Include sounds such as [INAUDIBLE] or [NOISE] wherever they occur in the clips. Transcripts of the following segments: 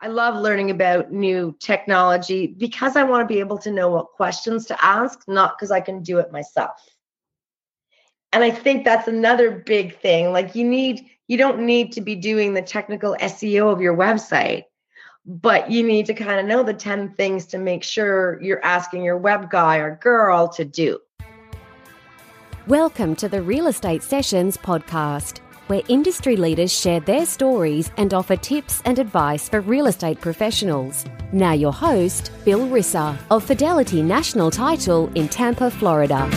I love learning about new technology because I want to be able to know what questions to ask, not because I can do it myself. And I think that's another big thing. Like you need, you don't need to be doing the technical SEO of your website, but you need to kind of know the 10 things to make sure you're asking your web guy or girl to do. Welcome to the Real Estate Sessions podcast where industry leaders share their stories and offer tips and advice for real estate professionals. Now, your host, Bill Risser of Fidelity National Title in Tampa, Florida.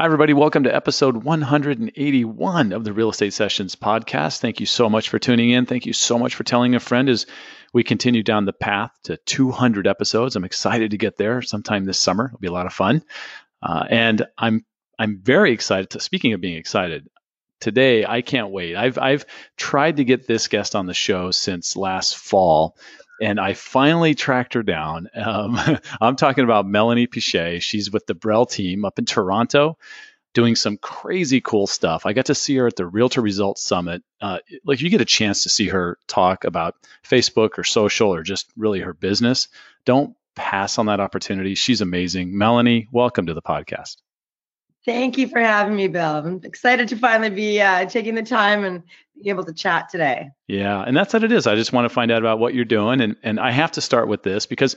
Hi, everybody. Welcome to episode 181 of the Real Estate Sessions podcast. Thank you so much for tuning in. Thank you so much for telling a friend as we continue down the path to 200 episodes. I'm excited to get there sometime this summer. It'll be a lot of fun. Uh, and I'm I'm very excited. To, speaking of being excited, today I can't wait. I've I've tried to get this guest on the show since last fall, and I finally tracked her down. Um, [LAUGHS] I'm talking about Melanie Piche. She's with the Brel team up in Toronto, doing some crazy cool stuff. I got to see her at the Realtor Results Summit. Uh, like you get a chance to see her talk about Facebook or social or just really her business. Don't pass on that opportunity. She's amazing. Melanie, welcome to the podcast. Thank you for having me, Bill. I'm excited to finally be uh, taking the time and be able to chat today. Yeah, and that's what it is. I just want to find out about what you're doing, and and I have to start with this because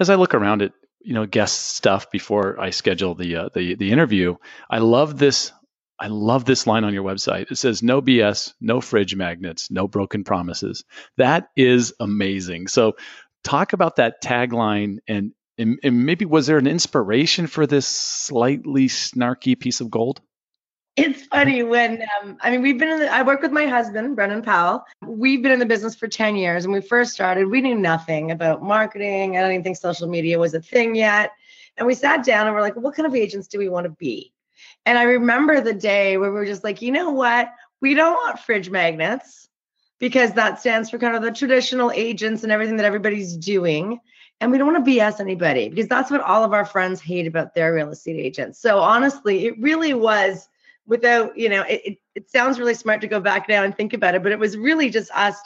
as I look around at you know guest stuff before I schedule the uh, the the interview, I love this. I love this line on your website. It says, "No BS, no fridge magnets, no broken promises." That is amazing. So, talk about that tagline and, and, and maybe was there an inspiration for this slightly snarky piece of gold? It's funny when um, I mean we've been in the, I work with my husband Brendan Powell. We've been in the business for 10 years and we first started we knew nothing about marketing. I don't even think social media was a thing yet. And we sat down and we're like, what kind of agents do we want to be? And I remember the day where we were just like, you know what? We don't want fridge magnets because that stands for kind of the traditional agents and everything that everybody's doing. And we don't want to BS anybody because that's what all of our friends hate about their real estate agents. So honestly, it really was without, you know, it, it, it sounds really smart to go back now and think about it, but it was really just us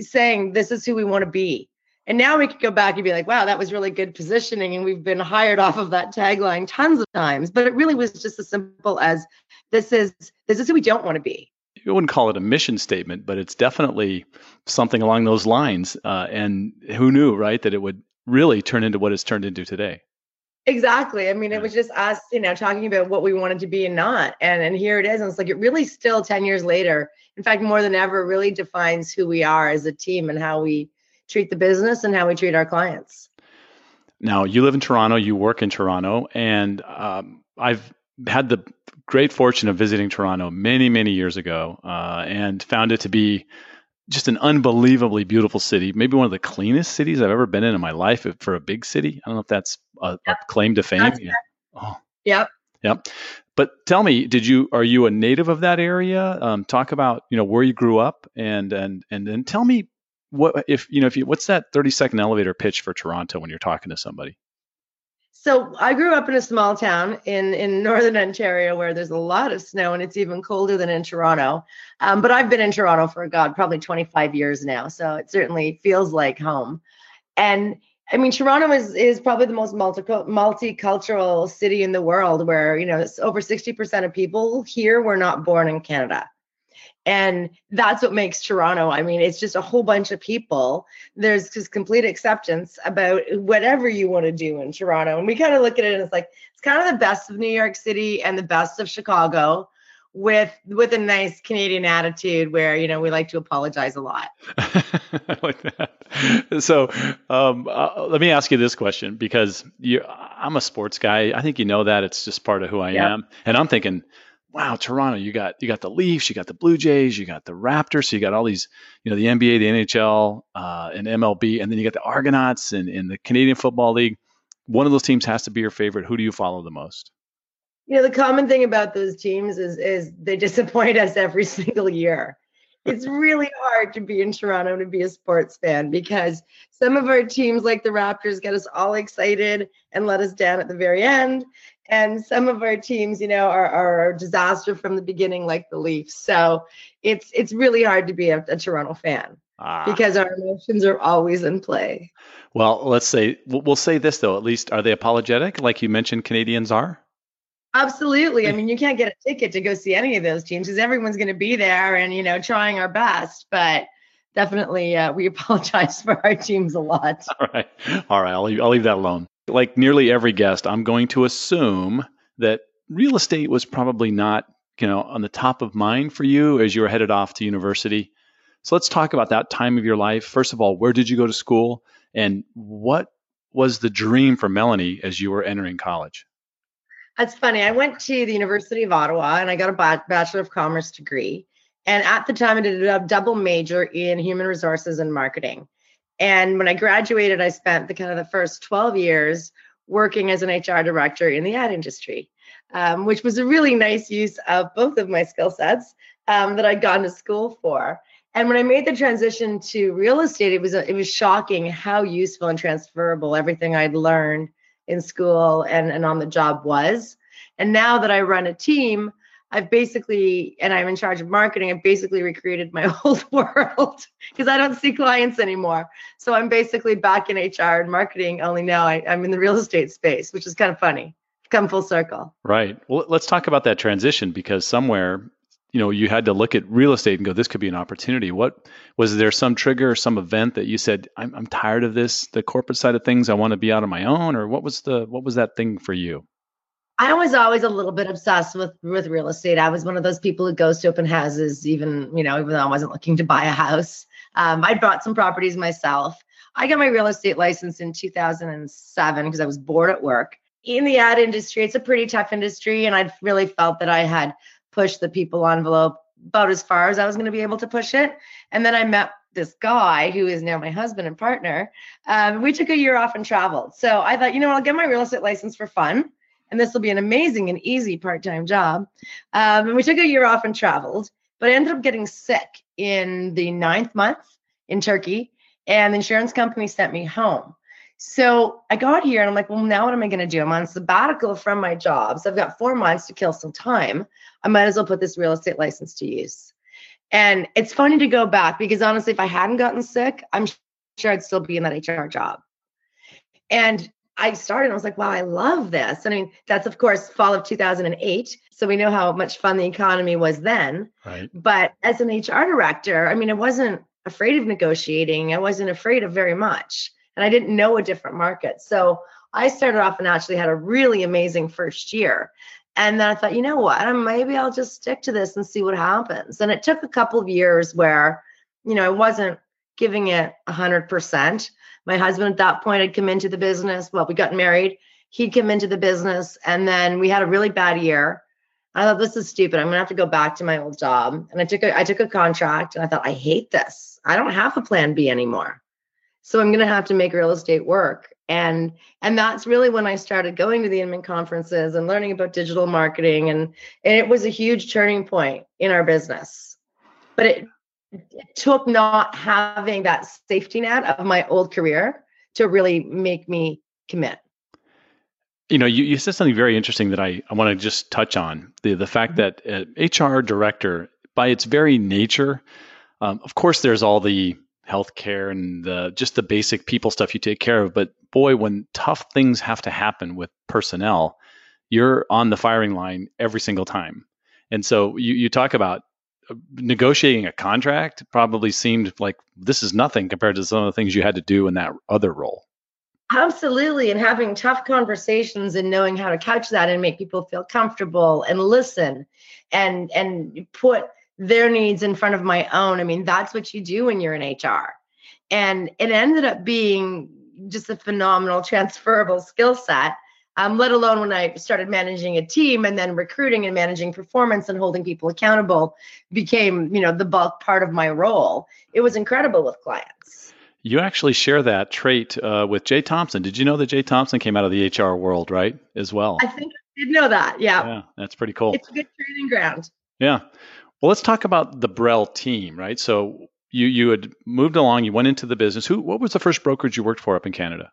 saying this is who we want to be. And now we could go back and be like, wow, that was really good positioning. And we've been hired off of that tagline tons of times. But it really was just as simple as this is this is who we don't want to be you wouldn't call it a mission statement, but it's definitely something along those lines. Uh, and who knew, right, that it would really turn into what it's turned into today? Exactly. I mean, it was just us, you know, talking about what we wanted to be and not. And and here it is. And it's like it really still 10 years later, in fact, more than ever, really defines who we are as a team and how we treat the business and how we treat our clients. Now, you live in Toronto, you work in Toronto, and um, I've had the great fortune of visiting Toronto many, many years ago uh, and found it to be just an unbelievably beautiful city. Maybe one of the cleanest cities I've ever been in in my life for a big city. I don't know if that's a, yep. a claim to fame. Yeah. Oh. Yep. Yep. But tell me, did you are you a native of that area? Um, talk about you know where you grew up and and and then tell me what if you know if you what's that thirty second elevator pitch for Toronto when you're talking to somebody? So I grew up in a small town in in [LAUGHS] northern Ontario where there's a lot of snow and it's even colder than in Toronto. Um, but I've been in Toronto for God probably 25 years now, so it certainly feels like home. And I mean, Toronto is is probably the most multi- multicultural city in the world, where you know over 60% of people here were not born in Canada. And that's what makes Toronto. I mean, it's just a whole bunch of people. There's just complete acceptance about whatever you want to do in Toronto. And we kind of look at it and it's like it's kind of the best of New York City and the best of Chicago with with a nice Canadian attitude where you know we like to apologize a lot. [LAUGHS] I like that. So um, uh, let me ask you this question because you, I'm a sports guy. I think you know that it's just part of who I yep. am, and I'm thinking wow, Toronto, you got you got the Leafs, you got the Blue Jays, you got the Raptors, so you got all these, you know, the NBA, the NHL, uh, and MLB, and then you got the Argonauts and, and the Canadian Football League. One of those teams has to be your favorite. Who do you follow the most? You know, the common thing about those teams is is they [LAUGHS] disappoint us every single year. It's really hard to be in Toronto to be a sports fan because some of our teams, like the Raptors, get us all excited and let us down at the very end and some of our teams, you know, are, are a disaster from the beginning, like the Leafs. So it's it's really hard to be a, a Toronto fan ah. because our emotions are always in play. Well, let's say we'll say this though. At least, are they apologetic, like you mentioned, canadians are? Absolutely. I mean, you can't get a ticket to go see any of those teams because everyone's going to be there and you know trying our best, but definitely uh, we [LAUGHS] apologize for our teams a lot. All right, all right. I'll leave, I'll leave that alone like nearly every guest, I'm going to assume that real estate was probably not, you know, on the top of mind for you as you were headed off to university. So let's talk about that time of your life. First of all, where did you go to school and what was the dream for Melanie as you were entering college? That's funny. I went to the University of Ottawa and I got a Bachelor of Commerce degree. And at the time, I did a double major in human resources and marketing. And when I graduated, I spent the kind of the first 12 years working as an HR director in the ad industry, um, which was a really nice use of both of my skill sets um, that I'd gone to school for. And when I made the transition to real estate, it was it was shocking how useful and transferable everything I'd learned in school and, and on the job was. And now that I run a team, I've basically, and I'm in charge of marketing, I've basically recreated my [LAUGHS] old world because I don't see clients anymore. So I'm basically back in HR and marketing, only now I, am in the real estate space, which is kind of funny. Come full circle. Right. Well, let's talk about that transition because somewhere, you know, you had to look at real estate and go, this could be an opportunity. What was there some trigger or some event that you said, I'm, I'm tired of this, the corporate side of things, I want to be out on my own? Or what was the, what was that thing for you? I was always a little bit obsessed with with real estate. I was one of those people who goes to open houses, even you know, even though I wasn't looking to buy a house. Um, I bought some properties myself. I got my real estate license in 2007 because I was bored at work. In the ad industry, it's a pretty tough industry, and I really felt that I had pushed the people envelope about as far as I was going to be able to push it. And then I met this guy who is now my husband and partner. Um, we took a year off and traveled. So I thought, you know, I'll get my real estate license for fun and this will be an amazing and easy part-time job. Um, and we took a year off and traveled, but I ended up getting sick in the ninth month in Turkey, and the insurance company sent me home. So I got here and I'm like, well, now what am I going to do? I'm on sabbatical from my job. So I've got four months to kill some time. I might as well put this real estate license to use. And it's funny to go back because honestly, if I hadn't gotten sick, I'm sure I'd still be in that HR job. And I started and I was like, wow, I love this. I mean, that's of course fall of 2008. So we know how much fun the economy was then. Right. But as an HR director, I mean, I wasn't afraid of negotiating. I wasn't afraid of very much. And I didn't know a different market. So I started off and actually had a really amazing first year. And then I thought, you know what? Um, maybe I'll just stick to this and see what happens. And it took a couple of years where, you know, I wasn't giving it 100%. My husband at that point had come into the business. Well, we got married. He'd come into the business, and then we had a really bad year. I thought this is stupid. I'm gonna have to go back to my old job. And I took a I took a contract, and I thought I hate this. I don't have a plan B anymore. So I'm gonna have to make real estate work. And and that's really when I started going to the Inman conferences and learning about digital marketing. And, and it was a huge turning point in our business. But it it took not having that safety net of my old career to really make me commit. You know, you, you said something very interesting that I, I want to just touch on the the fact mm-hmm. that uh, HR director, by its very nature, um, of course, there's all the healthcare and the just the basic people stuff you take care of. But boy, when tough things have to happen with personnel, you're on the firing line every single time. And so you, you talk about negotiating a contract probably seemed like this is nothing compared to some of the things you had to do in that other role. Absolutely. And having tough conversations and knowing how to couch that and make people feel comfortable and listen and and put their needs in front of my own. I mean, that's what you do when you're in HR. And it ended up being just a phenomenal transferable skill set um, let alone when I started managing a team and then recruiting and managing performance and holding people accountable became, you know, the bulk part of my role. It was incredible with clients. You actually share that trait uh, with Jay Thompson. Did you know that Jay Thompson came out of the HR world, right? As well. I think I did know that. Yeah. Yeah, that's pretty cool. It's a good training ground. Yeah. Well, let's talk about the Brel team, right? So you you had moved along, you went into the business. Who what was the first brokerage you worked for up in Canada?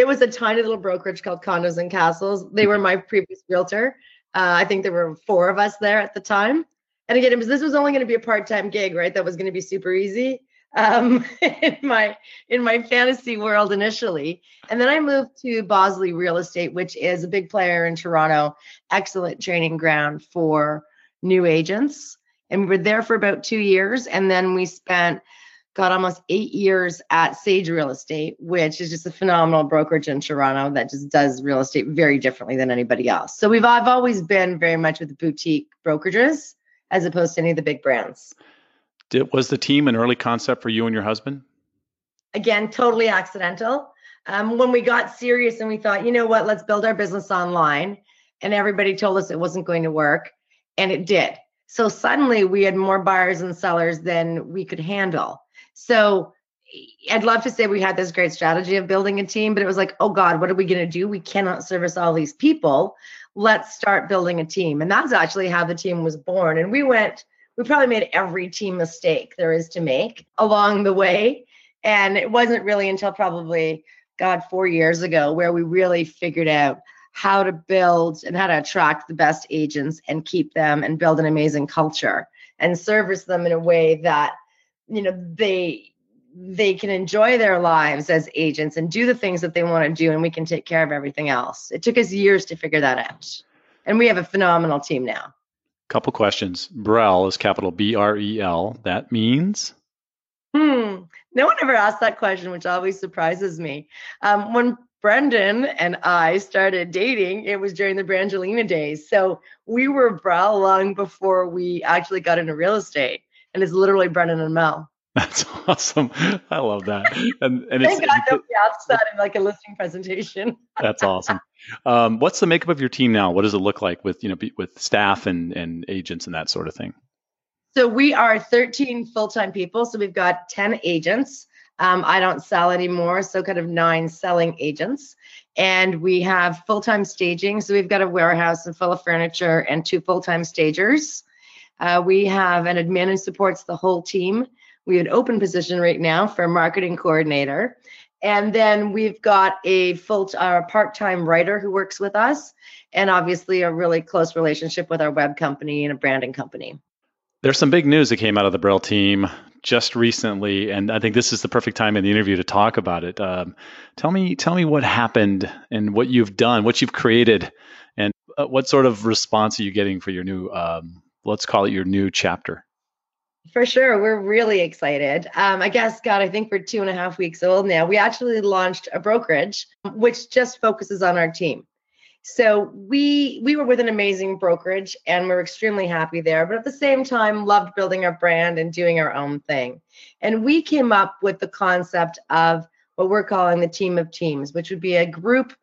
It was a tiny little brokerage called Condos and Castles. They were my previous realtor. Uh, I think there were four of us there at the time. And again, it was this was only going to be a part-time gig, right? That was going to be super easy um, [LAUGHS] in my in my fantasy world initially. And then I moved to Bosley Real Estate, which is a big player in Toronto, excellent training ground for new agents. And we were there for about two years, and then we spent got almost eight years at Sage Real Estate, which is just a phenomenal brokerage in Toronto that just does real estate very differently than anybody else. So we've I've always been very much with boutique brokerages as opposed to any of the big brands. Did, was the team an early concept for you and your husband? Again, totally accidental. Um, when we got serious and we thought, you know what, let's build our business online, and everybody told us it wasn't going to work, and it did. So suddenly we had more buyers and sellers than we could handle. So I'd love to say we had this great strategy of building a team, but it was like, oh God, what are we going to do? We cannot service all these people. Let's start building a team. And that's actually how the team was born. And we went, we probably made every team mistake there is to make along the way. And it wasn't really until probably, God, four years ago where we really figured out how to build and how to attract the best agents and keep them and build an amazing culture and service them in a way that you know they they can enjoy their lives as agents and do the things that they want to do and we can take care of everything else. It took us years to figure that out. And we have a phenomenal team now. Couple questions. Brel is capital b-r-e-l that means? Hmm. No one ever asked that question which always surprises me. Um, when brendan and i started dating it was during the brangelina days. So we were brel long before we actually got into real estate and it's literally Brendan and Mel. [LAUGHS] That's awesome. I love that. And and Thank God nobody asked that in like a listing presentation. [LAUGHS] that's awesome. Um, what's the makeup of your team now? What does it look like with you know with staff and and agents and that sort of thing? So we are 13 full-time people. So we've got 10 agents. Um, I don't sell anymore, so kind of nine selling agents. And we have full-time staging. So we've got a warehouse and full of furniture and two full-time stagers. Uh, we have an admin who supports the whole team. We have an open position right now for marketing coordinator. And then we've got a full uh, part-time writer who works with us, and obviously a really close relationship with our web company and a branding company. There's some big news that came out of the Brel team just recently, and I think this is the perfect time in the interview to talk about it. Um, tell me, tell me what happened and what you've done, what you've created, and uh, what sort of response are you getting for your new um, let's call it your new chapter? For sure. We're really excited. Um, I guess, God, I think we're two and a half weeks old now. We actually launched a brokerage which just focuses on our team. So we we were with an amazing brokerage and we're extremely happy there, but at the same time loved building our brand and doing our own thing. And we came up with the concept of what we're calling the team of teams, which would be a group,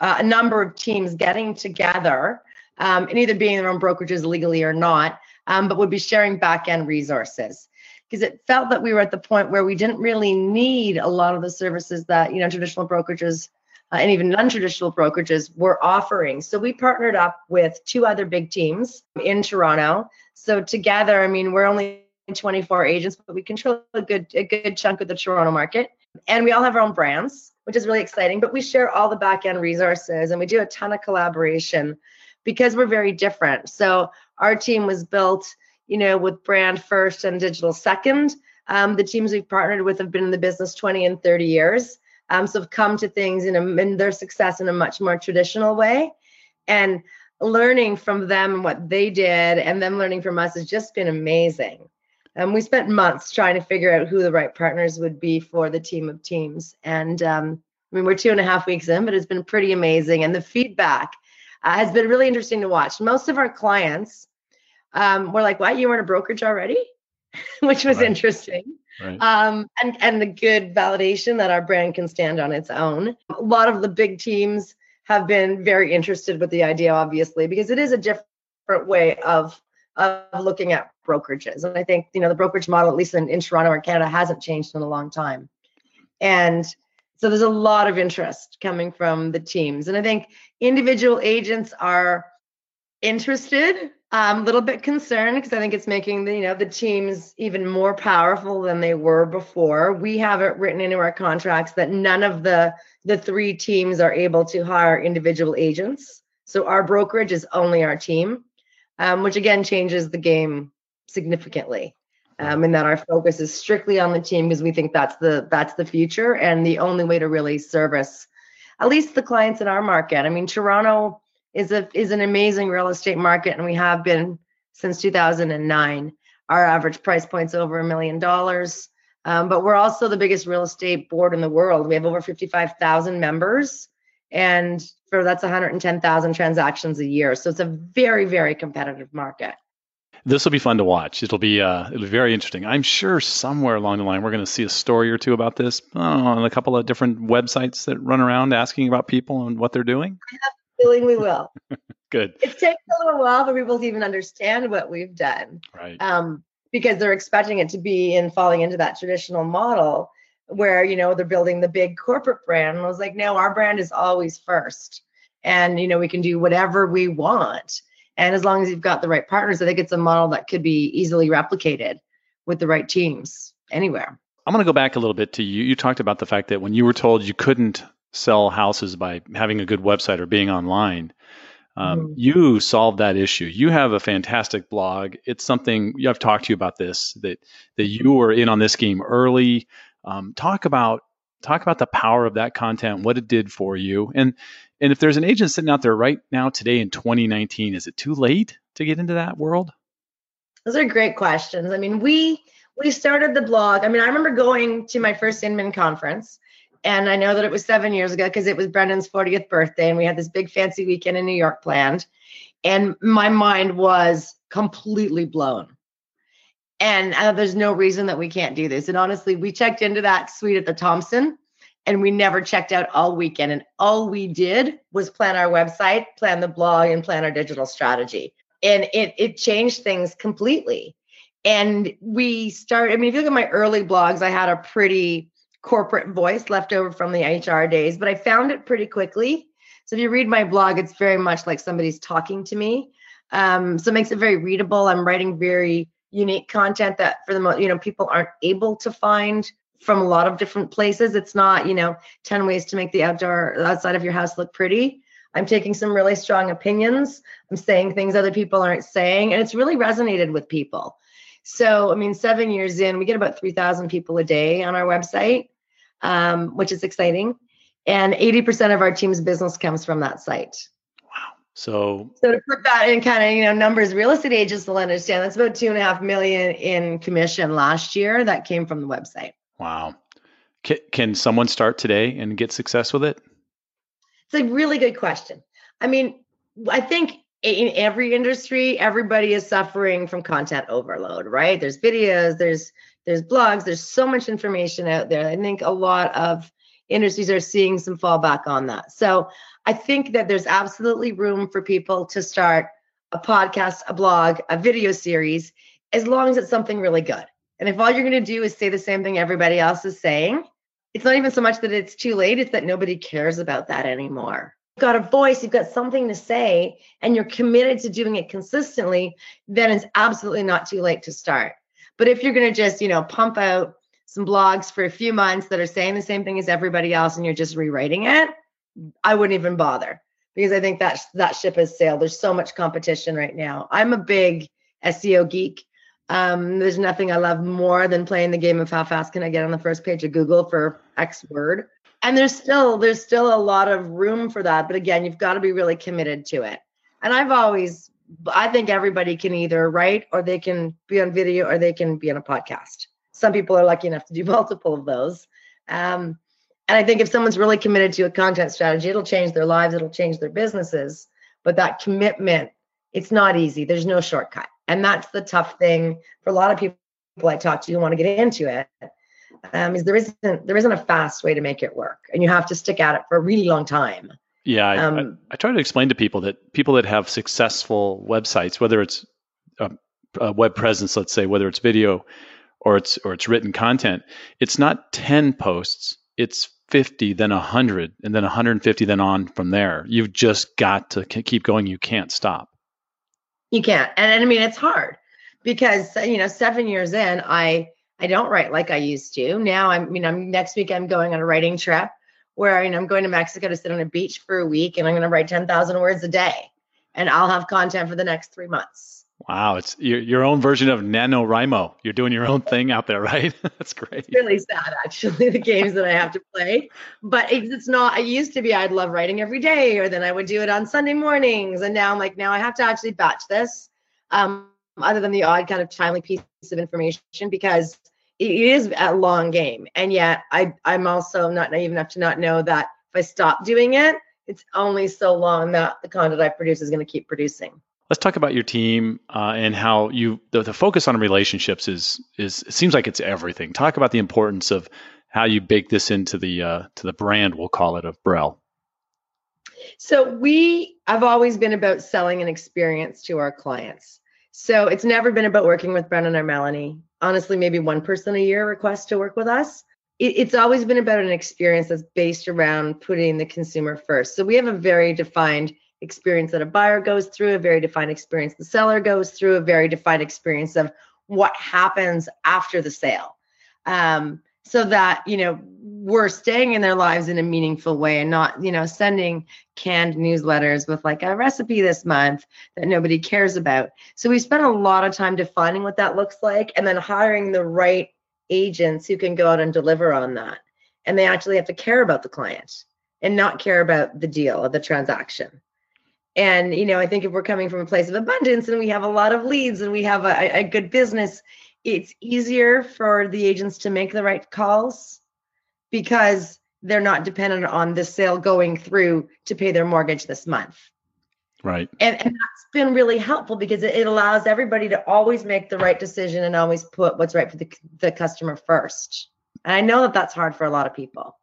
uh, a number of teams getting together um, and either being their own brokerages legally or not, um, but would be sharing back end resources because it felt that we were at the point where we didn't really need a lot of the services that you know traditional brokerages uh, and even non-traditional brokerages were offering. So we partnered up with two other big teams in Toronto. So together, I mean, we're only 24 agents, but we control a good a good chunk of the Toronto market, and we all have our own brands, which is really exciting. But we share all the back end resources, and we do a ton of collaboration because we're very different. So our team was built, you know, with brand first and digital second. Um, the teams we've partnered with have been in the business 20 and 30 years. Um, so have come to things in, a, in their success in a much more traditional way. And learning from them what they did and them learning from us has just been amazing. Um, we spent months trying to figure out who the right partners would be for the team of teams. And um, I mean, we're two and a half weeks in, but it's been pretty amazing. And the feedback uh, has been really interesting to watch. Most of our clients um, were like, "What? You were in a brokerage already?" [LAUGHS] Which was right. interesting. Right. Um, and and the good validation that our brand can stand on its own. A lot of the big teams have been very interested with the idea, obviously, because it is a different way of of looking at brokerages. And I think you know the brokerage model, at least in, in Toronto or Canada, hasn't changed in a long time. And so there's a lot of interest coming from the teams. And I think individual agents are interested. I'm a little bit concerned because I think it's making the you know the teams even more powerful than they were before. We have it written into our contracts that none of the the three teams are able to hire individual agents. So our brokerage is only our team, um, which again changes the game significantly. Um, and that our focus is strictly on the team because we think that's the that's the future and the only way to really service at least the clients in our market. I mean, Toronto is a is an amazing real estate market, and we have been since 2009. Our average price point's over a million dollars. Um, but we're also the biggest real estate board in the world. We have over 55,000 members, and for that's 110,000 transactions a year. So it's a very, very competitive market. This will be fun to watch. It'll be uh, it'll be very interesting. I'm sure somewhere along the line we're going to see a story or two about this on a couple of different websites that run around asking about people and what they're doing. I have a feeling we will. [LAUGHS] Good. It takes a little while for people to even understand what we've done. Right. Um, because they're expecting it to be in falling into that traditional model where you know they're building the big corporate brand. And I was like, no, our brand is always first, and you know we can do whatever we want and as long as you've got the right partners, I think it's a model that could be easily replicated with the right teams anywhere. I'm going to go back a little bit to you. You talked about the fact that when you were told you couldn't sell houses by having a good website or being online, um, mm-hmm. you solved that issue. You have a fantastic blog. It's something I've talked to you about this that that you were in on this game early. Um, talk about talk about the power of that content, what it did for you, and and if there's an agent sitting out there right now today in 2019, is it too late to get into that world? Those are great questions. I mean, we we started the blog. I mean, I remember going to my first Inman conference, and I know that it was seven years ago because it was Brendan's 40th birthday, and we had this big fancy weekend in New York planned, and my mind was completely blown. And uh, there's no reason that we can't do this. And honestly, we checked into that suite at the Thompson and we never checked out all weekend. And all we did was plan our website, plan the blog, and plan our digital strategy. And it it changed things completely. And we started, I mean, if you look at my early blogs, I had a pretty corporate voice left over from the HR days, but I found it pretty quickly. So if you read my blog, it's very much like somebody's talking to me. Um, so it makes it very readable. I'm writing very unique content that for the most, you know, people aren't able to find from a lot of different places. It's not, you know, 10 ways to make the outdoor outside of your house look pretty. I'm taking some really strong opinions. I'm saying things other people aren't saying, and it's really resonated with people. So, I mean, seven years in, we get about 3,000 people a day on our website, um, which is exciting. And 80% of our team's business comes from that site. Wow. So, so to put that in kind of, you know, numbers, real estate agents will understand that's about two and a half million in commission last year that came from the website. Wow. Can, can someone start today and get success with it? It's a really good question. I mean, I think in every industry, everybody is suffering from content overload, right? There's videos, there's there's blogs, there's so much information out there. I think a lot of industries are seeing some fallback on that. So I think that there's absolutely room for people to start a podcast, a blog, a video series, as long as it's something really good. And if all you're going to do is say the same thing everybody else is saying, it's not even so much that it's too late, it's that nobody cares about that anymore. You've got a voice, you've got something to say, and you're committed to doing it consistently, then it's absolutely not too late to start. But if you're going to just, you know, pump out some blogs for a few months that are saying the same thing as everybody else and you're just rewriting it, I wouldn't even bother because I think that that ship has sailed. There's so much competition right now. I'm a big SEO geek. Um, there's nothing I love more than playing the game of how fast can I get on the first page of Google for X word. And there's still there's still a lot of room for that, but again, you've got to be really committed to it. And I've always I think everybody can either write or they can be on video or they can be on a podcast. Some people are lucky enough to do [LAUGHS] multiple of those. Um, and I think if someone's really committed to a content strategy, it'll change their lives, it'll change their businesses. But that commitment, it's not easy. There's no shortcut. And that's the tough thing for a lot of people I talk to who want to get into it. Um, is there isn't there isn't a fast way to make it work, and you have to stick at it for a really long time. Yeah, I, um, I, I try to explain to people that people that have successful websites, whether it's a, a web presence, let's say, whether it's video or it's or it's written content, it's not ten posts, it's 50, then 100, and then 150, then on from there. You've just got to keep going. You can't stop. You can't. And, and I mean, it's hard because, uh, you know, seven years in, I, I don't write like I used to. Now you know, I'm next week I'm going on a writing trip where you know, I'm going to Mexico to sit on a beach for a week and I'm going to write 10,000 words a day and I'll have content for the next three months. Wow, it's your, your own version of NaNoWriMo. You're doing your own thing out there, [LAUGHS] right? That's great. It's really sad, actually, [LAUGHS] the games that I have to play. But it's not, it used to be I'd love writing every day, or then I would do it on Sunday mornings. And now I'm like, now I have to actually batch this, um, other than the odd kind of timely piece of information, because it is a long game. And yet I, I'm also not naive enough to not know that if I stop doing it, it's only so long that the content I produce is going to keep producing. Let's talk about your team uh, and how you the, the focus on relationships is is it seems like it's everything. Talk about the importance of how you bake this into the uh, to the brand we'll call it of Brel. So we have always been about selling an experience to our clients. So it's never been about working with Brendan or Melanie. Honestly, maybe one person a year requests to work with us it, it's always been about an experience that's based around putting the consumer first. So we have a very defined experience that a buyer goes through, a very defined experience the seller goes through, a very defined experience of what happens after the sale. Um, so that, you know, we're staying in their lives in a meaningful way and not, you know, sending canned newsletters with like a recipe this month that nobody cares about. So we spent a lot of time defining what that looks like and then hiring the right agents who can go out and deliver on that. And they actually have to care about the client and not care about the deal or the transaction. And, you know, I think if we're coming from a place of abundance and we have a lot of leads and we have a, a good business, it's easier for the agents to make the right calls because they're not dependent on the sale going through to pay their mortgage this month. Right. And, and that's been really helpful because it, it allows everybody to always make the right decision and always put what's right for the, the customer first. And I know that that's hard for a lot of people.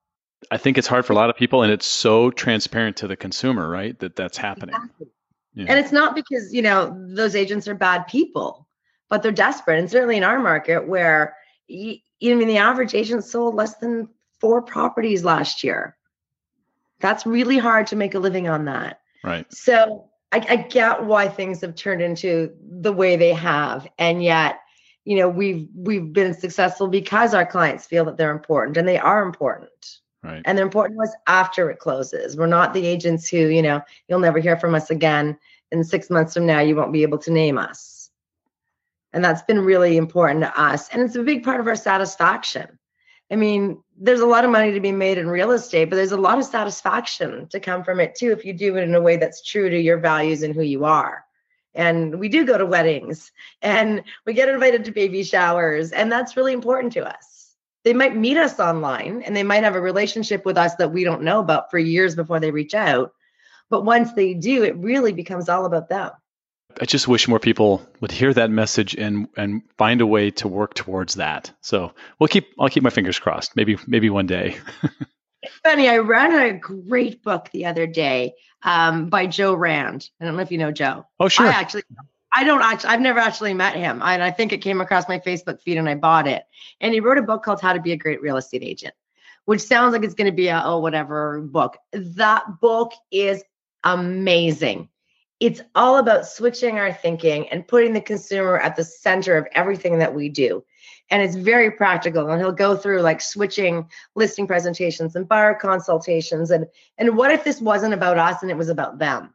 I think it's hard for a lot of people, and it's so transparent to the consumer, right? That that's happening. Exactly. Yeah. And it's not because you know those agents are bad people, but they're desperate. And certainly in our market, where you, I mean the average agent sold less than four properties last year. That's really hard to make a living on that. Right. So I, I get why things have turned into the way they have, and yet, you know, we've we've been successful because our clients feel that they're important, and they are important. Right. And they're important was after it closes. We're not the agents who, you know, you'll never hear from us again. In six months from now, you won't be able to name us. And that's been really important to us. And it's a big part of our satisfaction. I mean, there's a lot of money to be made in real estate, but there's a lot of satisfaction to come from it too if you do it in a way that's true to your values and who you are. And we do go to weddings and we get invited to baby showers, and that's really important to us. They might meet us online and they might have a relationship with us that we don't know about for years before they reach out. But once they do, it really becomes all about them. I just wish more people would hear that message and and find a way to work towards that. So we'll keep I'll keep my fingers crossed. Maybe maybe one day. it's [LAUGHS] funny. I read a great book the other day um, by Joe Rand. I don't know if you know Joe. Oh sure. I actually I don't actually I've never actually met him. and I think it came across my Facebook feed and I bought it. And he wrote a book called How to Be a Great Real Estate Agent, which sounds like it's going to be a oh whatever book. That book is amazing it's all about switching our thinking and putting the consumer at the center of everything that we do. And it's very practical. And he'll go through like switching listing presentations and buyer consultations. And, and what if this wasn't about us and it was about them?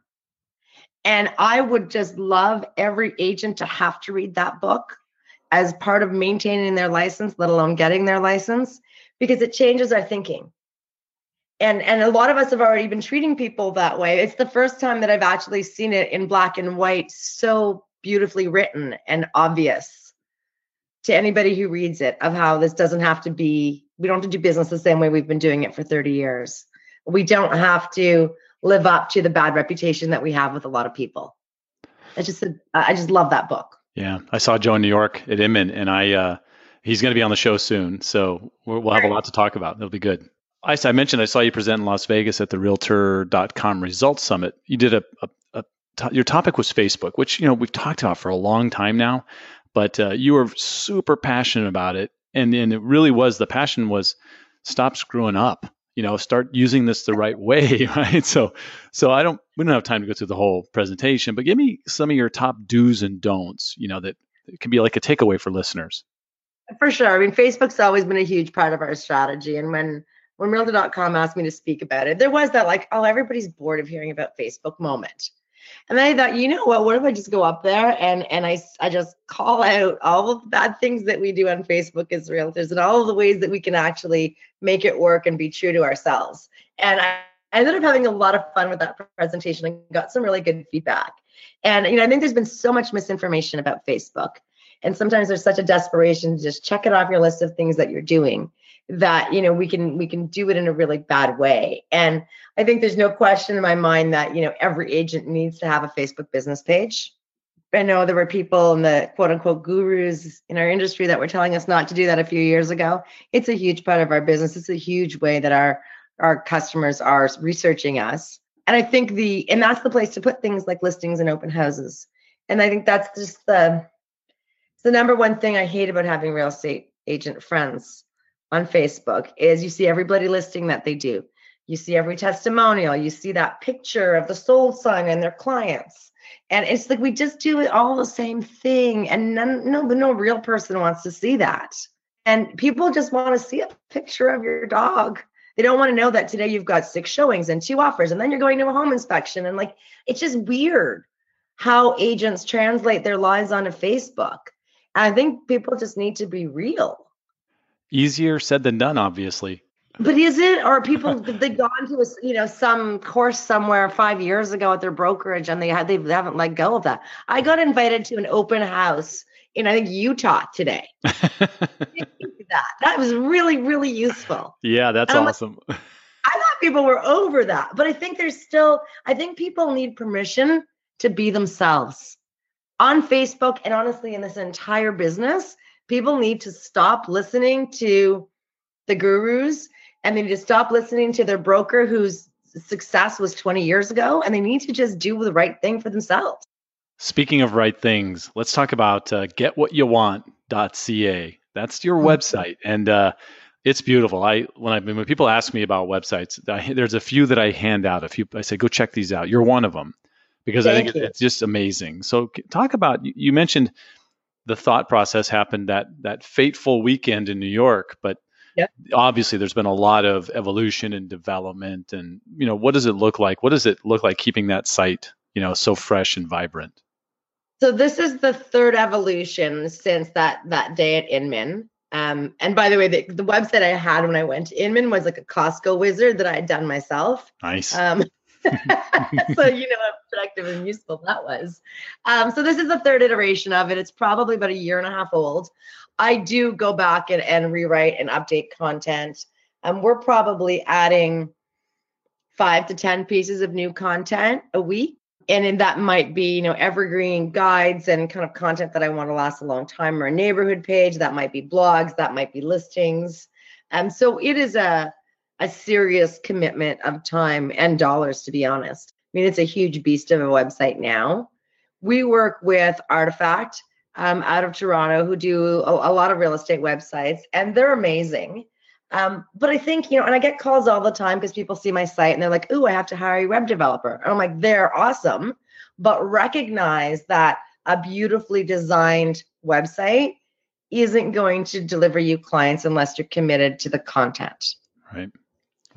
And I would just love every agent to have to read that book as part of maintaining their license, let alone getting their license, because it changes our thinking. And and a lot of us have already been treating people that way. It's the first time that i've actually seen it in black and white so beautifully written and obvious to anybody who reads it of how this doesn't have to be we don't have to do business the same way we've been doing it for 30 years. We don't have to live up to the bad reputation that we have with a lot of people. I just i just love that book. Yeah i saw joe in new york at inman and i uh he's going to be on the show soon so we'll have a lot to talk about. It'll be good. I, I mentioned I saw you present in Las Vegas at the Realtor.com Results Summit. You did a, a, a to, your topic was Facebook, which you know we've talked about for a long time now, but uh, you were super passionate about it, and and it really was the passion was stop screwing up. You know start using this the right way [LAUGHS] right? So so i don't we don't have time to go through the whole presentation but give me some of your top do's and don'ts you know that can be like a takeaway for listeners. For sure. I mean facebook's always been a huge part of our strategy and when when realtor.com asked me to speak about it there was that like oh everybody's bored of hearing about facebook moment and then I thought, you know what? What if I just go up there and and I I just call out all of the bad things that we do on Facebook as realtors and all of the ways that we can actually make it work and be true to ourselves. And I, I ended up having a lot of fun with that presentation and got some really good feedback. And you know, I think there's been so much misinformation about Facebook. And sometimes there's such a desperation to just check it off your list of things that you're doing that you know we can we can do it in a really bad way. And i think there's no question in my mind that you know every agent needs to have a facebook business page. I know there were people in the quote unquote gurus in our industry that were telling us not to do that a few years ago. It's a huge part of our business. It's a huge way that our our customers are researching us. And i think the and that's the place to put things like listings and open houses. And i think that's just the the number one thing i hate about having real estate agent friends on Facebook is you see everybody listing that they do. You see every testimonial. You see that picture of the sold sign and their clients. And it's like we just do it all the same thing. And none, no, no real person wants to see that. And people just want to see a picture of your dog. They don't want to know that today you've got six showings and two offers, and then you're going to a home inspection. And like, it's just weird how agents translate their lives onto Facebook. And I think people just need to be real Easier said than done, obviously. But is it, or people they gone to a you know some course somewhere five years ago at their brokerage and they had they haven't let go of that. I got invited to an open house in I think Utah today. [LAUGHS] that that was really really useful. Yeah, that's awesome. Like, [LAUGHS] I thought people were over that, but I think there's still I think people need permission to be themselves on Facebook and honestly in this entire business people need to stop listening to the gurus and they need to stop listening to their broker whose success was 20 years ago and they need to just do the right thing for themselves. Speaking of right things, let's talk about uh, getwhatyouwant.ca. That's your mm-hmm. website and uh, it's beautiful. I when I when people ask me about websites, I, there's a few that I hand out. A few I say go check these out. You're one of them because Thank I think it's just amazing. So talk about you mentioned the thought process happened that that fateful weekend in New York, but yep. obviously there's been a lot of evolution and development and you know what does it look like? What does it look like keeping that site, you know, so fresh and vibrant? So this is the third evolution since that that day at Inman. Um, and by the way, the, the website I had when I went to Inman was like a Costco wizard that I had done myself. Nice. Um, [LAUGHS] so you know how productive and useful that was. Um, so this is the third iteration of it. It's probably about a year and a half old. I do go back and, and rewrite and update content. Um, we're probably adding five to 10 pieces of new content a week. And then that might be, you know, evergreen guides and kind of content that I want to last a long time or a neighborhood page. That might be blogs, that might be listings. Um, so it is a a serious commitment of time and dollars, to be honest. I mean, it's a huge beast of a website now. We work with Artifact um, out of Toronto who do a, a, lot of real estate websites, and they're amazing. Um, but I think, you know, and I get calls all the time because people see my site and they're like, ooh, I have to hire a web developer. And I'm like, they're awesome, but recognize that a beautifully designed website isn't going to deliver you clients unless you're committed to the content. Right.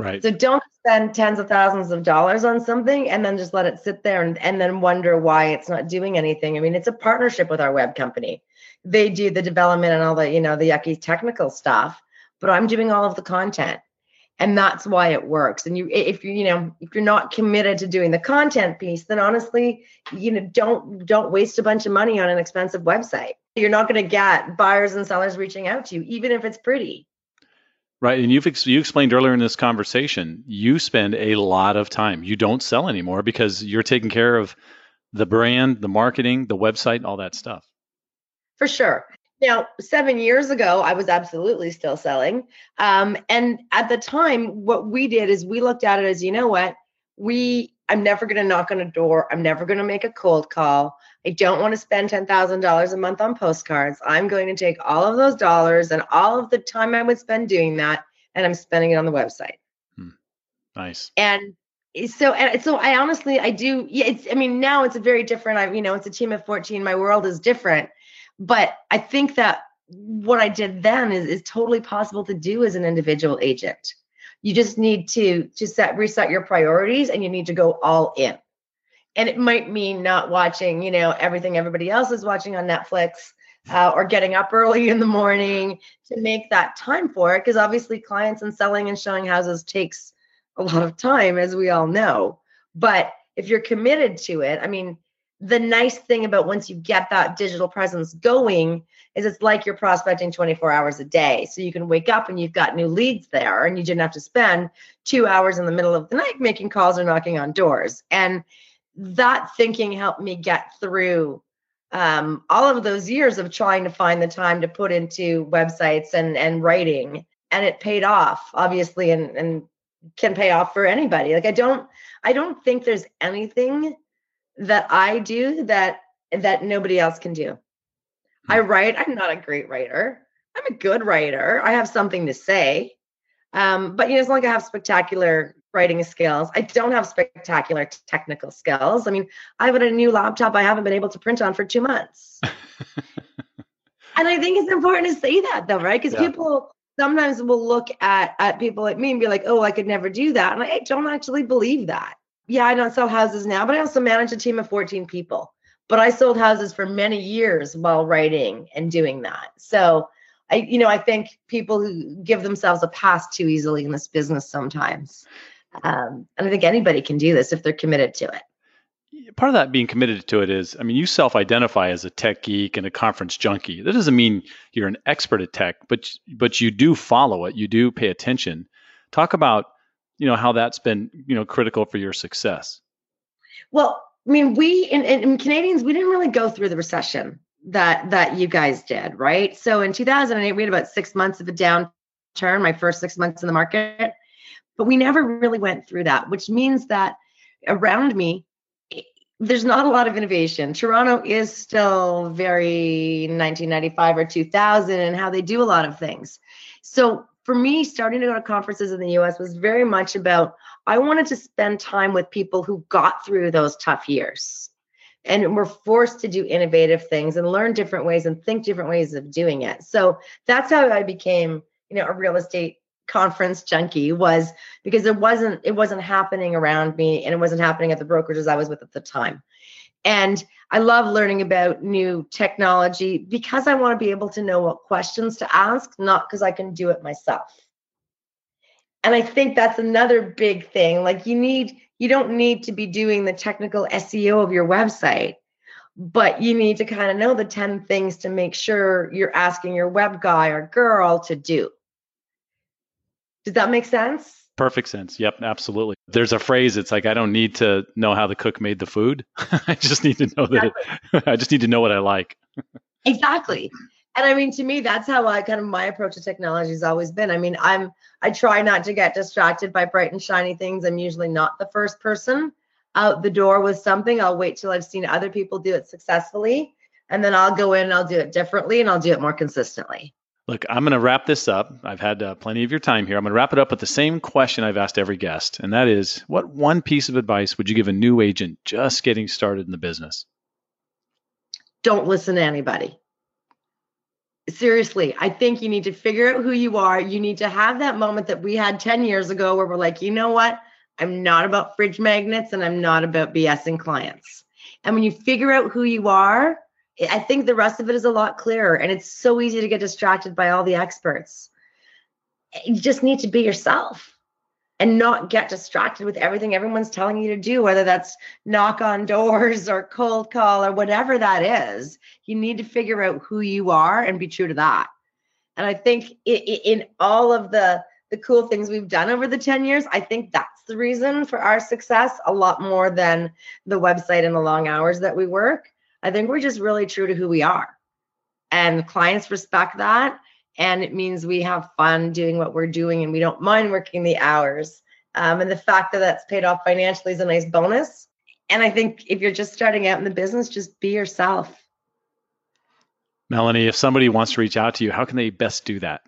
Right. So don't spend tens of thousands of dollars on something and then just let it sit there and, and then wonder why it's not doing anything. I mean, it's a partnership with our web company. They do the development and all the, you know, the yucky technical stuff, but I'm doing all of the content. And that's why it works. And you if you, you know, if you're not committed to doing the content piece, then honestly, you know, don't don't waste a bunch of money on an expensive website. You're not going to get buyers and sellers reaching out to you, even if it's pretty. Right, and you've ex- you explained earlier in this conversation, you spend a lot of time. You don't sell anymore because you're taking care of the brand, the marketing, the website, all that stuff. For sure. Now, seven years ago, I was absolutely still selling. Um, and at the time, what we did is we looked at it as, you know what, we I'm never going to knock on a door. I'm never going to make a cold call. I don't want to spend $10,000 a month on postcards. I'm going to take all of those dollars and all of the time I would spend doing that and I'm spending it on the website. Hmm. Nice. And so and so I honestly I do yeah it's I mean now it's a very different I you know it's a team of 14 my world is different but I think that what I did then is is totally possible to do as an individual agent you just need to to set reset your priorities and you need to go all in and it might mean not watching you know everything everybody else is watching on Netflix uh, or getting up [LAUGHS] early in the morning to make that time for it because obviously clients and selling and showing houses takes a lot of time, as we all know. But if you're committed to it, I mean, the nice thing about once you get that digital presence going is it's like you're prospecting 24 hours a day. So you can wake up and you've got new leads there and you didn't have to spend two hours in the middle of the night making calls or knocking on doors. And that thinking helped me get through um, all of those years of trying to find the time to put into websites and and writing and it paid off obviously and and can pay off for anybody. Like I don't I don't think there's anything that I do that that nobody else can do. I hmm. write, I'm not a great writer. I'm a good writer. I have something to say. Um, but you know, it's not like I have spectacular writing skills. I don't have spectacular technical skills. I mean, I have a new laptop I haven't been able to print on for two months. [LAUGHS] and I think it's important to say that though, right? Because yeah. people sometimes we'll look at at people like me and be like, oh, I could never do that. And I don't actually believe that. Yeah, I don't sell houses now, but I also manage a team of 14 people. But I sold houses for many years while writing and doing that. So I, you know, I think people who give themselves a pass too easily in this business sometimes. Um, I don't think anybody can do this if they're committed to it part of that being committed to it is, I mean, you self-identify as a tech geek and a conference junkie. That doesn't mean you're an expert at tech, but but you do follow it. You do pay attention. Talk about, you know, how that's been, you know, critical for your success. Well, I mean, we in, in Canadians, we didn't really go through the recession that that you guys did, right? So in 2008, we had about six months of a downturn, my first six months in the market, but we never really went through that, which means that around me there's not a lot of innovation. Toronto is still very 1995 or 2000 and how they do a lot of things. So for me, starting to go to conferences in the US was very much about I wanted to spend time with people who got through those tough years and were forced to do innovative things and learn different ways and think different ways of doing it. So that's how I became, you know, a real estate conference junkie was because it wasn't it wasn't happening around me and it wasn't happening at the brokerages I was with at the time. And I love learning about new technology because I want to be able to know what questions to ask, not because I can do it myself. And I think that's another big thing. Like you need you don't need to be doing the technical SEO of your website, but you need to kind of know the 10 things to make sure you're asking your web guy or girl to do. Does that make sense? Perfect sense. Yep, absolutely. There's a phrase. It's like I don't need to know how the cook made the food. [LAUGHS] I just need to know exactly. that. It, [LAUGHS] I just need to know what I like. [LAUGHS] exactly. And I mean, to me, that's how I kind of my approach to technology has always been. I mean, I'm I try not to get distracted by bright and shiny things. I'm usually not the first person out the door with something. I'll wait till I've seen other people do it successfully, and then I'll go in and I'll do it differently and I'll do it more consistently. Look, I'm going to wrap this up. I've had uh, plenty of your time here. I'm going to wrap it up with the same question I've asked every guest, and that is what one piece of advice would you give a new agent just getting started in the business? Don't listen to anybody. Seriously, I think you need to figure out who you are. You need to have that moment that we had 10 years ago where we're like, you know what? I'm not about fridge magnets and I'm not about BSing clients. And when you figure out who you are, I think the rest of it is a lot clearer and it's so easy to get distracted by all the experts. You just need to be yourself and not get distracted with everything everyone's telling you to do, whether that's knock on doors or cold call or whatever that is. You need to figure out who you are and be true to that. And I think in all of the the cool things we've done over the 10 years, I think that's the reason for our success a lot more than the website and the long hours that we work I think we're just really true to who we are. And clients respect that. And it means we have fun doing what we're doing and we don't mind working the hours. Um, and the fact that that's paid off financially is a nice bonus. And I think if you're just starting out in the business, just be yourself. Melanie, if somebody wants to reach out to you, how can they best do that?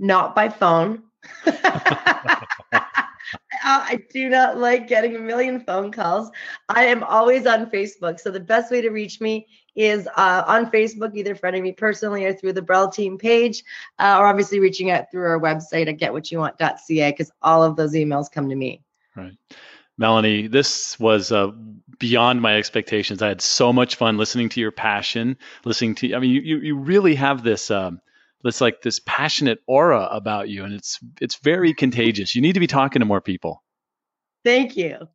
Not by phone. [LAUGHS] [LAUGHS] I do not like getting a million phone calls. I am always on Facebook. So the best way to reach me is uh, on Facebook, either friending me personally or through the Brel team page, uh, or obviously reaching out through our website at getwhatyouwant.ca because all of those emails come to me. Right. Melanie, this was uh, beyond my expectations. I had so much fun listening to your passion, listening to. I mean, you you really have this um, this like this passionate aura about you, and it's it's very contagious. You need to be talking to more people. Thank you.